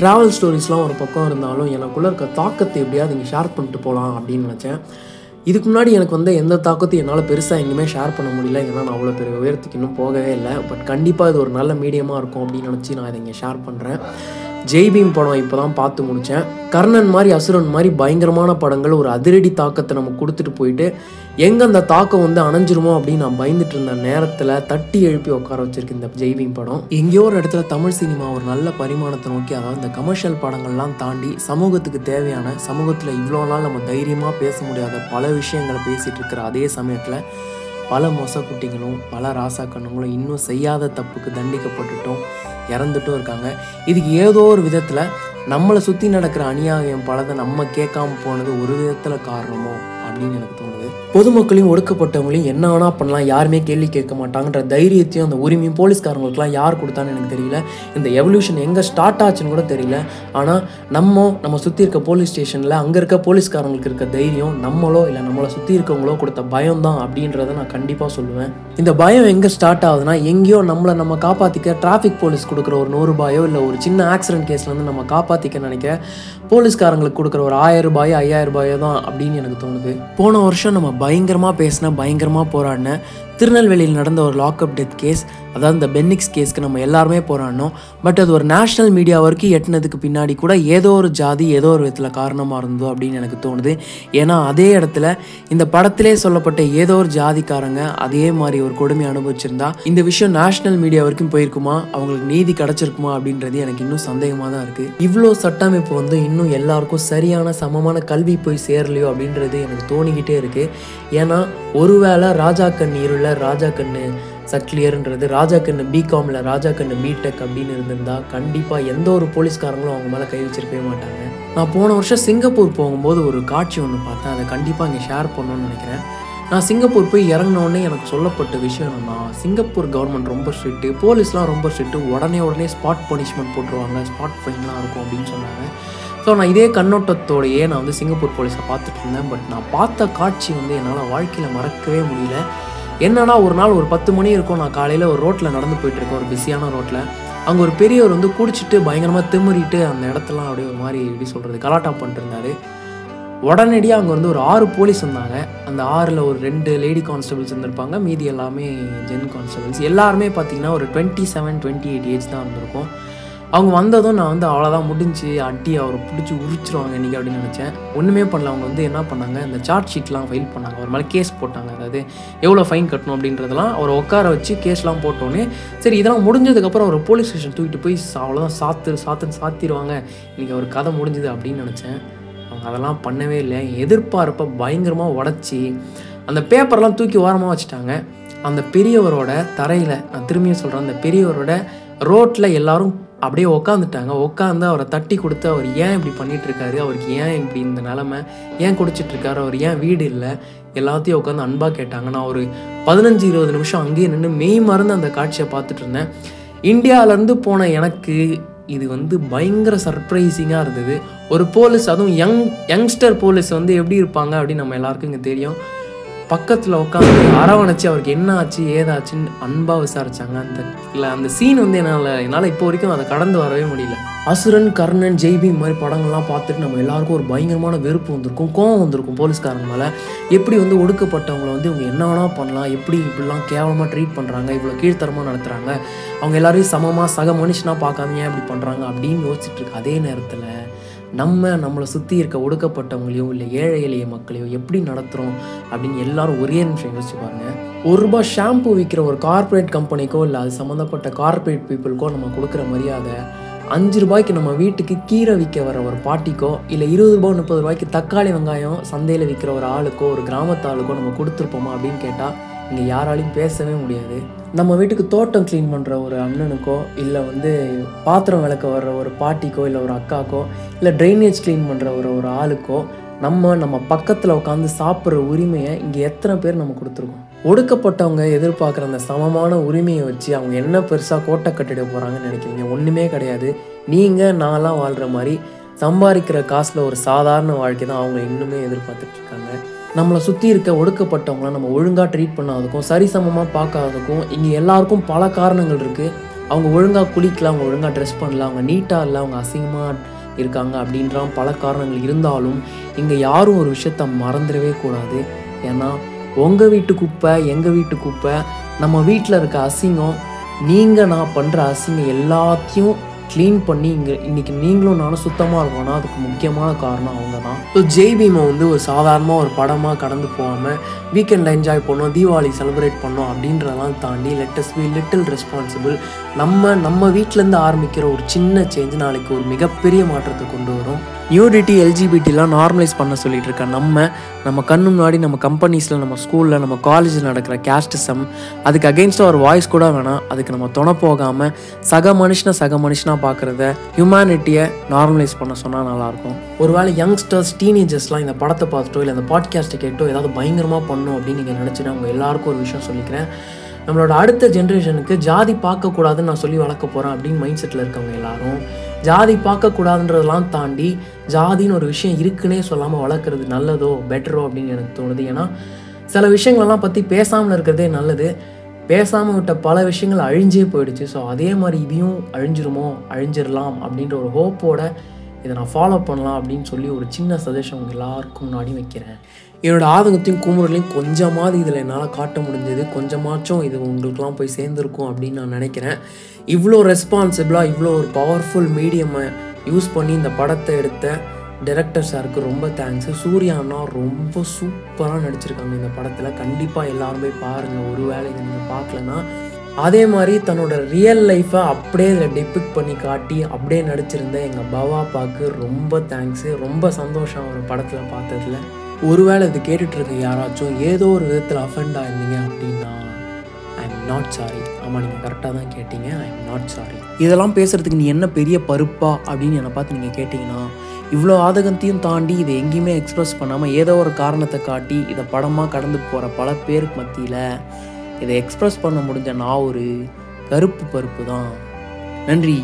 Travel ஸ்டோரிஸ்லாம் ஒரு பக்கம் இருந்தாலும் எனக்குள்ளே இருக்க தாக்கத்தை எப்படியாவது இங்கே ஷேர் பண்ணிட்டு போகலாம் அப்படின்னு நினச்சேன். இதுக்கு முன்னாடி எனக்கு வந்து எந்த தாக்கத்தையும் என்னால் பெருசாக எங்கேயுமே ஷேர் பண்ண முடியல. ஏன்னா நான் அவ்வளோ பெரிய உயரத்துக்கு இன்னும் போகவே இல்லை. பட் கண்டிப்பாக இது ஒரு நல்ல மீடியமாக இருக்கும் அப்படின்னு நினச்சி நான் இதை இங்கே ஷேர் பண்ணுறேன் ஜெய்பீம் படம் இப்போ தான் பார்த்து முடித்தேன் கர்ணன் மாதிரி அசுரன் மாதிரி பயங்கரமான படங்கள் ஒரு அதிரடி தாக்கத்தை நம்ம கொடுத்துட்டு போயிட்டு எங்கே அந்த தாக்கம் வந்து அணைஞ்சிருமோ அப்படின்னு நான் பயந்துட்டு இருந்த நேரத்தில் தட்டி எழுப்பி உட்கார வச்சிருக்கு இந்த ஜெய்பீம் படம். எங்கேயோ ஒரு இடத்துல தமிழ் சினிமா ஒரு நல்ல பரிமாணத்தை நோக்கி அதாவது இந்த கமர்ஷியல் படங்கள்லாம் தாண்டி சமூகத்துக்கு தேவையான சமூகத்தில் இவ்வளோ நாள் நம்ம தைரியமாக பேச முடியாத பல விஷயங்களை பேசிகிட்டு இருக்கிற அதே சமயத்தில் பல மொசக்குட்டிகளும் பல ராசாக்கண்ணுங்களும் இன்னும் செய்யாத தப்புக்கு தண்டிக்கப்பட்டுட்டோம். இறந்துட்டும் இருக்காங்க. இதுக்கு ஏதோ ஒரு விதத்தில் நம்மளை சுற்றி நடக்கிற அநியாயம் பலதை நம்ம கேட்காம போனது ஒரு விதத்தில் காரணமோ அப்படின்னு எனக்கு தோணுது. பொதுமக்களையும் ஒடுக்கப்பட்டவங்களையும் என்ன வேணா பண்ணலாம் யாருமே கேள்வி கேட்க மாட்டாங்கன்ற தைரியத்தையும் அந்த உரிமையும் போலீஸ்காரங்களுக்குலாம் யார் கொடுத்தான்னு எனக்கு தெரியல. இந்த எவல்யூஷன் எங்கே ஸ்டார்ட் ஆச்சுன்னு கூட தெரியல. ஆனால் நம்ம நம்ம சுற்றி இருக்க போலீஸ் ஸ்டேஷனில் அங்கே இருக்க போலீஸ்காரங்களுக்கு இருக்க தைரியம் நம்மளோ இல்லை நம்மளை சுற்றி இருக்கவங்களோ கொடுத்த பயம் தான் அப்படின்றத நான் கண்டிப்பாக சொல்லுவேன். இந்த பயம் எங்கே ஸ்டார்ட் ஆகுதுன்னா எங்கேயோ நம்மளை நம்ம காப்பாற்றிக்க டிராஃபிக் போலீஸ் கொடுக்குற ஒரு நூறு ரூபாயோ இல்லை ஒரு சின்ன ஆக்சிடென்ட் கேஸ்லேருந்து நம்ம காப்பாற்றிக்க நினைக்க போலீஸ்காரங்களுக்கு கொடுக்குற ஒரு ஆயிரம் ரூபாயோ ஐயாயிரம் ரூபாயோ தான் அப்படின்னு எனக்கு தோணுது. போன வருஷம் நம்ம பயங்கரமாக பேசின பயங்கரமாக போராடின திருநெல்வேலியில் நடந்த ஒரு லாக்அப் டெத் கேஸ் அதாவது இந்த பென்னிக்ஸ் கேஸ்க்கு நம்ம எல்லாருமே போராடினோம். பட் அது ஒரு நேஷ்னல் மீடியா வரைக்கும் எட்டினதுக்கு பின்னாடி கூட ஏதோ ஒரு ஜாதி ஏதோ ஒரு விதத்தில் காரணமாக இருந்தோ அப்படின்னு எனக்கு தோணுது. ஏன்னா அதே இடத்துல இந்த படத்திலே சொல்லப்பட்ட ஏதோ ஒரு ஜாதிக்காரங்க அதே மாதிரி ஒரு கொடுமை அனுபவிச்சிருந்தா இந்த விஷயம் நேஷ்னல் மீடியா வரைக்கும் போயிருக்குமா? அவங்களுக்கு நீதி கிடச்சிருக்குமா? அப்படின்றது எனக்கு இன்னும் சந்தேகமாக தான் இருக்குது இவ்வளோ சட்டமைப்பு வந்து இன்னும் எல்லாருக்கும் சரியான சமமான கல்வி போய் சேரலையோ அப்படின்றது எனக்கு தோணிக்கிட்டே இருக்குது ஏன்னா ஒருவேளை ராஜா கண் இருள ராஜா கண்ணு சக்லியர்ன்றது ராஜா கண்ணு பிகாமில் ராஜா கண்ணு பிடெக் அப்படின்னு இருந்திருந்தா கண்டிப்பாக எந்த ஒரு போலீஸ்காரங்களும் அவங்க மேலே கை வச்சிருக்கவே மாட்டாங்க. நான் போன வருஷம் சிங்கப்பூர் போகும்போது ஒரு காட்சி ஒன்று பார்த்தேன். அதை கண்டிப்பாக இங்கே ஷேர் பண்ணணும்னு நினைக்கிறேன். நான் சிங்கப்பூர் போய் இறங்கினோடனே எனக்கு சொல்லப்பட்ட விஷயம் என்னன்னா சிங்கப்பூர் கவர்மெண்ட் ரொம்ப ஸ்ட்ரிக்ட்டு போலீஸ்லாம் ரொம்ப ஸ்ட்ரிக்ட்டு உடனே உடனே ஸ்பாட் பனிஷ்மெண்ட் போட்டுருவாங்க. ஸ்பாட் ஃபைன்லாம் இருக்கும் அப்படின்னு சொன்னாங்க. ஸோ நான் இதே கண்ணோட்டத்தோடையே நான் வந்து சிங்கப்பூர் போலீஸை பார்த்துட்டு இருந்தேன். பட் நான் பார்த்த காட்சி வந்து என்னால் வாழ்க்கையில் மறக்கவே முடியல. என்னன்னா ஒரு நாள் ஒரு பத்து மணி இருக்கும். நான் காலையில் ஒரு ரோட்டில் நடந்து போயிட்டுருக்கேன் ஒரு பிஸியான ரோட்டில் அங்கே ஒரு பெரியவர் வந்து குடிச்சிட்டு பயங்கரமாக திமிரிட்டு அந்த இடத்தெல்லாம் அப்படியே ஒரு மாதிரி எப்படி சொல்கிறது கலாட்டா பண்ணிட்டுருந்தாரு. உடனடியாக அங்கே வந்து ஒரு ஆறு போலீஸ் வந்தாங்க. அந்த ஆறில் ஒரு ரெண்டு லேடி கான்ஸ்டபிள்ஸ் இருந்திருப்பாங்க. மீதி எல்லாமே ஜென் கான்ஸ்டபிள்ஸ் எல்லாருமே பார்த்தீங்கன்னா ஒரு twenty seven twenty eight age தான் இருந்திருக்கும். அவங்க வந்ததும் நான் வந்து அவ்வளோதான் முடிஞ்சு அடி அவரை பிடிச்சி உரிச்சிருவாங்க இன்றைக்கி அப்படின்னு நினச்சேன். ஒன்றுமே பண்ணல. அவங்க வந்து என்ன பண்ணாங்க? இந்த சார்ஜ் ஷீட்லாம் ஃபைல் பண்ணாங்க. ஒரு மேலே கேஸ் போட்டாங்க. அதாவது எவ்வளோ ஃபைன் கட்டணும் அப்படின்றதெல்லாம் அவரை உட்கார வச்சு கேஸ்லாம் போட்டோன்னே சரி இதெல்லாம் முடிஞ்சதுக்கப்புறம் அவர் போலீஸ் ஸ்டேஷன் தூக்கிட்டு போய் அவ்வளோதான் சாத்து சாத்துன்னு சாத்திடுவாங்க இன்றைக்கி அவர் கதை முடிஞ்சுது அப்படின்னு நினச்சேன். அவங்க அதெல்லாம் பண்ணவே இல்லை. எதிர்பார்ப்பை பயங்கரமாக உடச்சி அந்த பேப்பர்லாம் தூக்கி ஓரமாக வச்சுட்டாங்க. அந்த பெரியவரோட தரையில் நான் திரும்பியும் சொல்கிறேன் அந்த பெரியவரோட ரோட்டில் எல்லாரும் அப்படியே உக்காந்துட்டாங்க. உட்காந்து அவரை தட்டி கொடுத்து அவர் ஏன் இப்படி பண்ணிட்டு இருக்காரு அவருக்கு ஏன் இப்படி இந்த நிலமை? ஏன் குடிச்சிட்டு இருக்காரு அவர் ஏன் வீடு இல்லை? எல்லாத்தையும் உட்காந்து அன்பாக கேட்டாங்க. நான் ஒரு பதினஞ்சு இருபது நிமிஷம் அங்கேயே நின்று மெய் மறந்து அந்த காட்சியை பார்த்துட்டு இருந்தேன். இந்தியாவிலேருந்து போன எனக்கு இது வந்து பயங்கர சர்ப்ரைசிங்காக இருந்தது. ஒரு போலீஸ் அதுவும் யங் யங்ஸ்டர் போலீஸ் வந்து எப்படி இருப்பாங்க அப்படின்னு நம்ம எல்லாருக்கும் இங்கே தெரியும். பக்கத்தில் உட்காந்து அரவணைச்சு அவருக்கு என்ன ஆச்சு ஏதாச்சுன்னு அன்பாக விசாரிச்சாங்க அந்த இல்லை அந்த சீன் வந்து என்னால் என்னால் இப்போ வரைக்கும் அதை கடந்து வரவே முடியல. அசுரன் கர்ணன் ஜெய்பி இந்த மாதிரி படங்கள்லாம் பார்த்துட்டு நம்ம எல்லாருக்கும் ஒரு பயங்கரமான வெறுப்பு வந்திருக்கும் கோவம் வந்திருக்கும் போலீஸ்காரங்க மேலே. எப்படி வந்து ஒடுக்கப்பட்டவங்களை வந்து இவங்க என்ன வேணால் பண்ணலாம் எப்படி இப்படிலாம் கேவலமாக ட்ரீட் பண்ணுறாங்க இவ்வளோ கீழ்த்தரமாக நடத்துகிறாங்க அவங்க எல்லாரையும் சமமாக சக மனுஷனாக பார்க்காம ஏன் இப்படி பண்ணுறாங்க அப்படின்னு யோசிச்சுட்டு இருக்கு அதே நேரத்தில் நம்ம நம்மளை சுற்றி இருக்க ஒடுக்கப்பட்டவங்களையோ இல்லை ஏழை எளிய மக்களையோ எப்படி நடத்துகிறோம் அப்படின்னு எல்லாரும் ஒரே நிமிஷம் யோசிச்சு ஒரு ரூபாய் ஷாம்பு விற்கிற ஒரு கார்ப்பரேட் கம்பெனிக்கோ இல்லை அது சம்மந்தப்பட்ட கார்ப்பரேட் பீப்புளுக்கோ நம்ம கொடுக்குற மரியாதை அஞ்சு ரூபாய்க்கு நம்ம வீட்டுக்கு கீரை விற்க வர ஒரு பாட்டிக்கோ இல்லை இருபது ரூபாய் முப்பது ரூபாய்க்கு தக்காளி வெங்காயம் சந்தையில் விற்கிற ஒரு ஆளுக்கோ ஒரு கிராமத்து ஆளுக்கோ நம்ம கொடுத்துருப்போமா அப்படின்னு கேட்டால் இங்கே யாராலையும் பேசவே முடியாது. நம்ம வீட்டுக்கு தோட்டம் க்ளீன் பண்ணுற ஒரு அண்ணனுக்கோ இல்லை வந்து பாத்திரம் விளக்க வர்ற ஒரு பாட்டிக்கோ இல்லை ஒரு அக்காக்கோ இல்லை ட்ரைனேஜ் க்ளீன் பண்ணுற ஒரு ஒரு ஆளுக்கோ நம்ம நம்ம பக்கத்தில் உட்காந்து சாப்பிட்ற உரிமையை இங்கே எத்தனை பேர் நம்ம கொடுத்துருக்கோம்? ஒடுக்கப்பட்டவங்க எதிர்பார்க்குற அந்த சமமான உரிமையை வச்சு அவங்க என்ன பெருசாக கோட்டை கட்டிட போகிறாங்கன்னு நினைக்கிறீங்க? ஒன்றுமே கிடையாது. நீங்கள் நான்லாம் வாழ்கிற மாதிரி சம்பாதிக்கிற காசில் ஒரு சாதாரண வாழ்க்கை தான் அவங்க இன்னுமே எதிர்பார்த்துட்ருக்காங்க நம்மளை சுற்றி இருக்க ஒடுக்கப்பட்டவங்கள நம்ம ஒழுங்காக ட்ரீட் பண்ணாததுக்கும் சரிசமமாக பார்க்காததுக்கும் இங்கே எல்லாருக்கும் பல காரணங்கள் இருக்குது அவங்க ஒழுங்காக குளிக்கல அவங்க ஒழுங்காக ட்ரெஸ் பண்ணல அவங்க நீட்டாக இல்லை அவங்க அசிங்கமாக இருக்காங்க அப்படின்றான் பல காரணங்கள் இருந்தாலும் இங்கே யாரும் ஒரு விஷயத்த மறந்துடவே கூடாது. ஏன்னா உங்கள் வீட்டு குப்பை எங்கள் வீட்டு குப்பை நம்ம வீட்டில் இருக்க அசிங்கம் நீங்கள் நான் பண்ணுற அசிங்கம் எல்லாத்தையும் க்ளீன் பண்ணி இங்கே இன்றைக்கி நீங்களும் நானும் சுத்தமாக இருக்கோம்னா அதுக்கு முக்கியமான காரணம் அவங்க தான் ஸோ ஜெய் பீமை வந்து ஒரு சாதாரணமாக ஒரு படமாக கடந்து போகாமல் வீக்கெண்டில் என்ஜாய் பண்ணோம் தீபாவளி செலிப்ரேட் பண்ணோம் அப்படின்றதெல்லாம் தாண்டி லெட்டஸ் பி லிட்டில் ரெஸ்பான்சிபிள் நம்ம நம்ம வீட்டிலேருந்து ஆரம்பிக்கிற ஒரு சின்ன சேஞ்ச் நாளைக்கு ஒரு மிகப்பெரிய மாற்றத்தை கொண்டு வரும். நியூடிட்டி எல்ஜிபிட்டிலாம் நார்மலைஸ் பண்ண சொல்லிட்டு இருக்க நம்ம நம்ம கண்ணு முன்னாடி நம்ம கம்பெனிஸில் நம்ம ஸ்கூலில் நம்ம காலேஜில் நடக்கிற கேஸ்டிசம் அதுக்கு அகெயின்ஸ்டாக ஒரு வாய்ஸ் கூட வேணாம் அதுக்கு நம்ம துணை போகாமல் சக மனுஷனை சக மனுஷனாக பார்க்குறத ஹியூமனிட்டியை நார்மலைஸ் பண்ண சொன்னால் நல்லாயிருக்கும் ஒருவேளை யங்ஸ்டர்ஸ் டீனேஜர்ஸ்லாம் இந்த படத்தை பார்த்துட்டோ இல்லை இந்த பாட்காஸ்ட்டை கேட்டோ ஏதாவது பயங்கரமாக பண்ணும் அப்படின்னு நீங்கள் நினச்சினா உங்கள் எல்லாருக்கும் ஒரு விஷயம் சொல்லிக்கிறேன். நம்மளோட அடுத்த ஜென்ரேஷனுக்கு ஜாதி பார்க்கக்கூடாதுன்னு நான் சொல்லி வளர்க்க போகிறேன் அப்படின்னு மைண்ட் செட்டில் இருக்கவங்க எல்லாரும் ஜாதி பார்க்கக்கூடாதுன்றதெல்லாம் தாண்டி ஜாதின்னு ஒரு விஷயம் இருக்குன்னே சொல்லாமல் வளர்க்குறது நல்லதோ பெட்டரோ அப்படின்னு எனக்கு தோணுது. ஏன்னா சில விஷயங்களெல்லாம் பற்றி பேசாமல் இருக்கிறதே நல்லது. பேசாமல் விட்ட பல விஷயங்கள் அழிஞ்சே போயிடுச்சு. ஸோ அதே மாதிரி இதையும் அழிஞ்சிருமோ அழிஞ்சிடலாம் அப்படின்ற ஒரு ஹோப்போட இதை நான் ஃபாலோ பண்ணலாம் அப்படின்னு சொல்லி ஒரு சின்ன சஜஷன் உங்கள் எல்லாருக்கும் முன்னாடி வைக்கிறேன். என்னோட ஆதங்கத்தையும் கூமுறலையும் கொஞ்சமாவது இதில் என்னால் காட்ட முடிஞ்சது. கொஞ்சமாச்சும் இது உங்களுக்குலாம் போய் சேர்ந்துருக்கும் அப்படின்னு நான் நினைக்கிறேன். இவ்வளோ ரெஸ்பான்சிபிளாக இவ்வளோ ஒரு பவர்ஃபுல் மீடியமை யூஸ் பண்ணி இந்த படத்தை எடுத்த டைரக்டர் சாருக்கு ரொம்ப தேங்க்ஸு சூர்யா அண்ணா ரொம்ப சூப்பராக நடிச்சிருக்காங்க இந்த படத்தில். கண்டிப்பாக எல்லாருமே பாருங்கள் ஒருவேளை இதை நீங்கள் பார்க்கலன்னா அதே மாதிரி தன்னோட ரியல் லைஃப்பை அப்படியே இதில் டிபிக் பண்ணி காட்டி அப்படியே நடிச்சிருந்த எங்கள் பவாப்பாக்கு ரொம்ப தேங்க்ஸு ரொம்ப சந்தோஷம் ஒரு படத்தில் பார்த்ததுல. ஒருவேளை இது கேட்டுட்ருக்க யாராச்சும் ஏதோ ஒரு விதத்தில் அஃபெண்ட் ஆயிருந்தீங்க அப்படின்னா ஐ எம் நாட் சாரி ஆமாம் நீங்கள் கரெக்டாக தான் கேட்டீங்க. ஐ எம் நாட் சாரி இதெல்லாம் பேசுகிறதுக்கு நீ என்ன பெரிய பருப்பா அப்படின்னு என்னை பார்த்து நீங்கள் கேட்டிங்கன்னா இவ்வளோ ஆதகத்தையும் தாண்டி இதை எங்கேயுமே எக்ஸ்ப்ரெஸ் பண்ணாமல் ஏதோ ஒரு காரணத்தை காட்டி இதை படமாக கடந்து போகிற பல பேருக்கு மத்தியில் இதை எக்ஸ்ப்ரெஸ் பண்ண முடிஞ்ச நான் ஒரு கருப்பு பருப்பு தான். நன்றி.